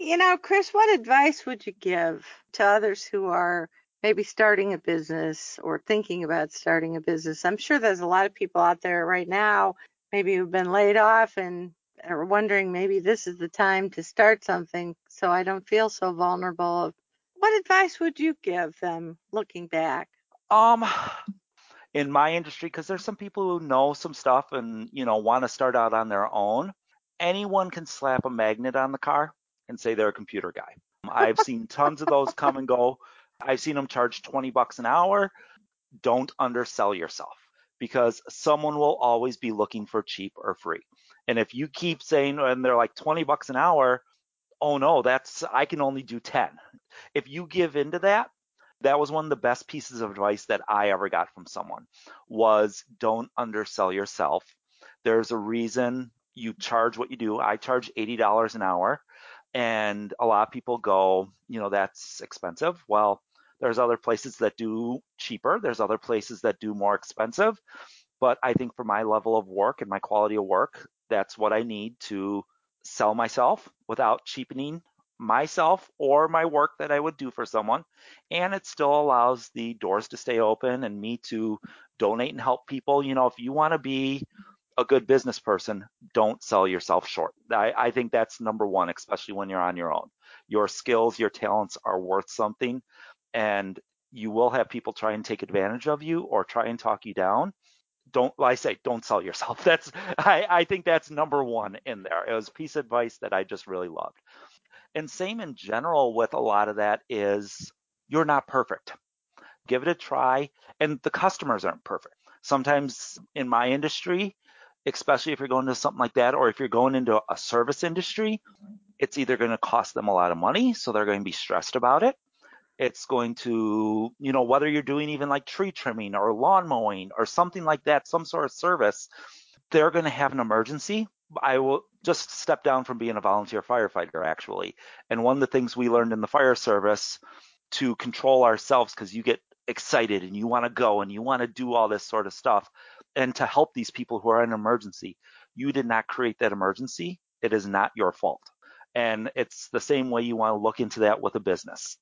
You know, Chris, what advice would you give to others who are maybe starting a business or thinking about starting a business? I'm sure there's a lot of people out there right now, maybe who've been laid off and are wondering maybe this is the time to start something so I don't feel so vulnerable. What advice would you give them looking back? Um, in my industry, because there's some people who know some stuff and you know want to start out on their own. Anyone can slap a magnet on the car and say they're a computer guy. I've seen tons of those come and go. I've seen them charge 20 bucks an hour. Don't undersell yourself because someone will always be looking for cheap or free. And if you keep saying, and they're like 20 bucks an hour, oh no, that's, I can only do 10. If you give into that, that was one of the best pieces of advice that I ever got from someone was don't undersell yourself. There's a reason you charge what you do. I charge $80 an hour and a lot of people go, you know, that's expensive. Well, there's other places that do cheaper. There's other places that do more expensive. But I think for my level of work and my quality of work, that's what I need to sell myself without cheapening myself or my work that I would do for someone. And it still allows the doors to stay open and me to donate and help people. You know, if you want to be a good business person, don't sell yourself short. I, I think that's number one, especially when you're on your own. Your skills, your talents are worth something, and you will have people try and take advantage of you or try and talk you down. Don't, I say, don't sell yourself. [LAUGHS] That's, I, I think that's number one in there. It was piece of advice that I just really loved. And same in general with a lot of that is you're not perfect. Give it a try. And the customers aren't perfect. Sometimes in my industry, especially if you're going to something like that, or if you're going into a service industry, it's either going to cost them a lot of money, so they're going to be stressed about it. It's going to, you know, whether you're doing even like tree trimming or lawn mowing or something like that, some sort of service, they're going to have an emergency. I will just step down from being a volunteer firefighter actually. And one of the things we learned in the fire service to control ourselves because you get excited and you want to go and you want to do all this sort of stuff and to help these people who are in an emergency. You did not create that emergency. It is not your fault. And it's the same way you want to look into that with a business.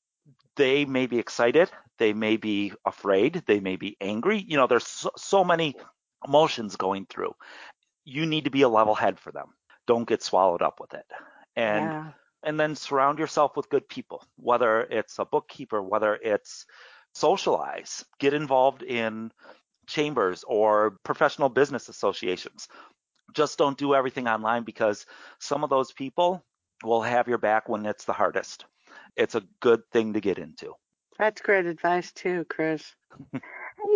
They may be excited, they may be afraid, they may be angry. You know, there's so, so many emotions going through. You need to be a level head for them. Don't get swallowed up with it. And yeah. and then surround yourself with good people, whether it's a bookkeeper, whether it's socialize, get involved in chambers or professional business associations. Just don't do everything online because some of those people will have your back when it's the hardest. It's a good thing to get into. That's great advice too, Chris.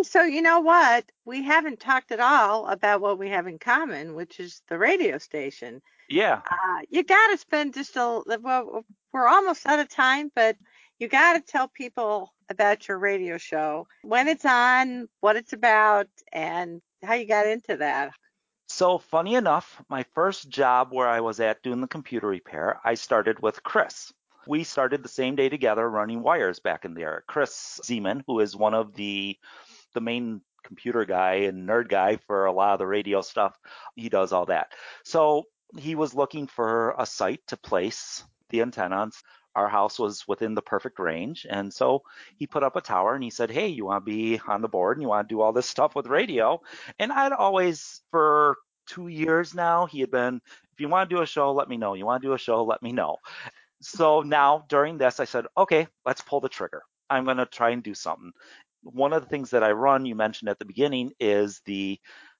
So you know what? We haven't talked at all about what we have in common, which is the radio station. Yeah. Uh, you got to spend just a well, we're almost out of time, but you got to tell people about your radio show, when it's on, what it's about, and how you got into that. So funny enough, my first job where I was at doing the computer repair, I started with Chris. We started the same day together running wires back in there. Chris Zeman, who is one of the the main computer guy and nerd guy for a lot of the radio stuff, he does all that. So he was looking for a site to place the antennas. Our house was within the perfect range. And so he put up a tower and he said, Hey, you want to be on the board and you want to do all this stuff with radio? And I'd always, for two years now, he had been, if you want to do a show, let me know. You want to do a show, let me know. So now during this, I said, okay, let's pull the trigger. I'm going to try and do something. One of the things that I run, you mentioned at the beginning, is the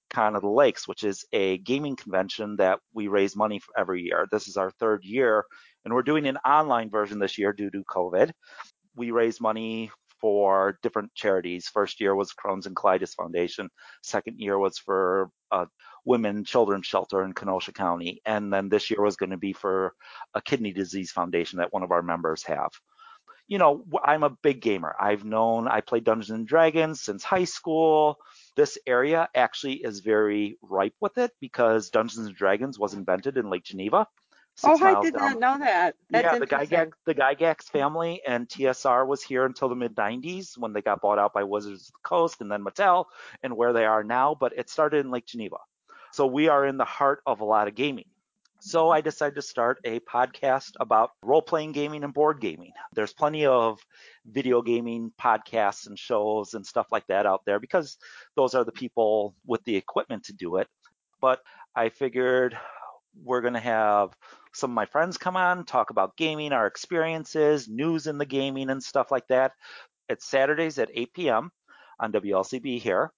Con of the Lakes, which is a gaming convention that we raise money for every year. This is our third year, and we're doing an online version this year due to COVID. We raise money for different charities. First year was Crohn's and Colitis Foundation. Second year was for a women children's shelter in Kenosha County, and then this year was going to be for a kidney disease foundation that one of our members have. You know, I'm a big gamer. I've known I played Dungeons and Dragons since high school. This area actually is very ripe with it because Dungeons and Dragons was invented in Lake Geneva. Oh, I did down- not know that. That's yeah, the. Gygax, the Gygax family and TSR was here until the mid 90s when they got bought out by Wizards of the Coast and then Mattel and where they are now, but it started in Lake Geneva. So we are in the heart of a lot of gaming. So I decided to start a podcast about role playing gaming and board gaming. There's plenty of video gaming podcasts and shows and stuff like that out there because those are the people with the equipment to do it. But I figured we're going to have some of my friends come on, talk about gaming, our experiences, news in the gaming and stuff like that. It's Saturdays at 8 p.m. on WLCB here.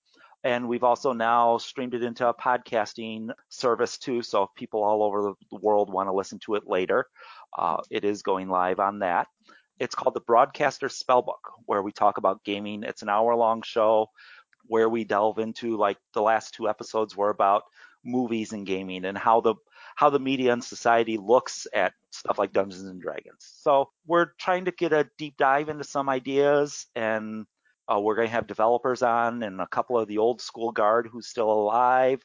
And we've also now streamed it into a podcasting service too. So if people all over the world want to listen to it later, uh, it is going live on that. It's called the Broadcaster Spellbook, where we talk about gaming. It's an hour long show where we delve into like the last two episodes were about movies and gaming and how the how the media and society looks at stuff like Dungeons and Dragons. So we're trying to get a deep dive into some ideas and uh, we're going to have developers on and a couple of the old school guard who's still alive.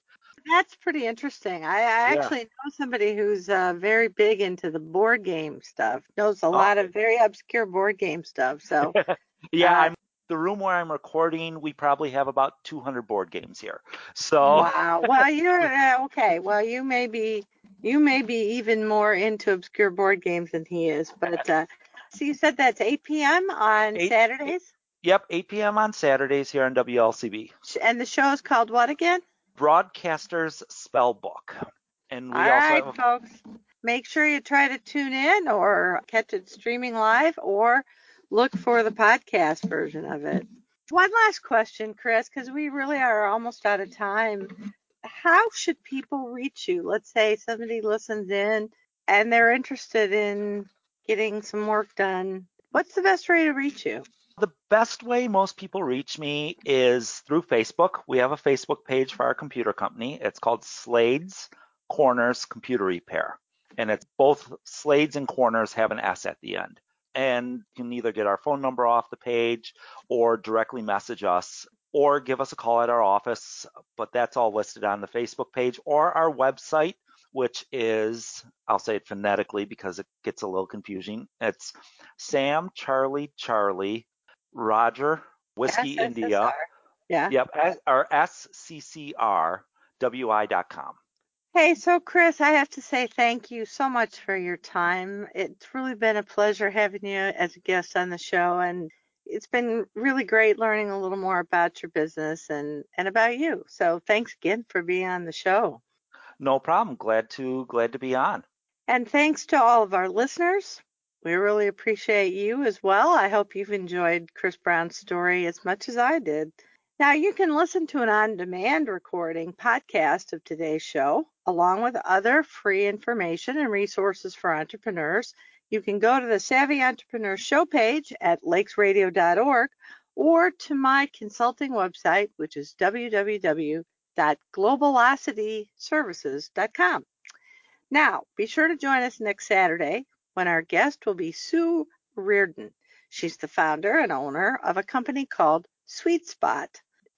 That's pretty interesting. I, I Yeah. actually know somebody who's uh, very big into the board game stuff. Knows a lot of very obscure board game stuff. So [LAUGHS] Yeah, Uh, I'm the room where I'm recording. We probably have about 200 board games here. So wow. Well, [LAUGHS] you're uh, okay. Well, you may be you may be even more into obscure board games than he is. But [LAUGHS] uh, so you said that's 8 p.m. on Eight- Saturdays, yep, 8 p.m. on Saturdays here on WLCB. And the show is called what again? Broadcasters Spellbook. And we All also right, have folks. Make sure you try to tune in or catch it streaming live or look for the podcast version of it. One last question, Chris, because we really are almost out of time. How should people reach you? Let's say somebody listens in and they're interested in getting some work done. What's the best way to reach you? The best way most people reach me is through Facebook. We have a Facebook page for our computer company. It's called Slades Corners Computer Repair. And it's both Slades and Corners have an S at the end. And you can either get our phone number off the page or directly message us or give us a call at our office. But that's all listed on the Facebook page or our website, which is, I'll say it phonetically because it gets a little confusing. It's Sam Charlie Charlie Roger Whiskey India. Yeah. Yep, S- or SCCRWI.com. Hey, so Chris, I have to say thank you so much for your time. It's really been a pleasure having you as a guest on the show, and it's been really great learning a little more about your business and, and about you. So thanks again for being on the show. No problem. Glad to glad to be on. And thanks to all of our listeners. We really appreciate you as well. I hope you've enjoyed Chris Brown's story as much as I did. Now, you can listen to an on demand recording podcast of today's show, along with other free information and resources for entrepreneurs. You can go to the Savvy Entrepreneur Show page at lakesradio.org or to my consulting website, which is www.globalocityservices.com. Now, be sure to join us next Saturday when our guest will be Sue Reardon. She's the founder and owner of a company called Suite Spot.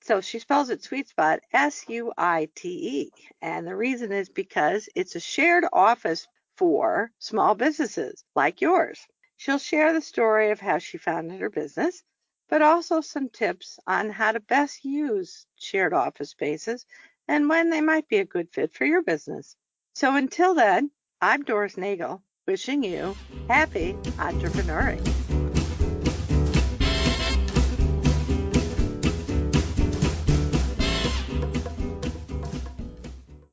So she spells it Suite Spot, S U I T E. And the reason is because it's a shared office for small businesses like yours. She'll share the story of how she founded her business, but also some tips on how to best use shared office spaces and when they might be a good fit for your business. So until then, I'm Doris Nagel wishing you happy entrepreneuring.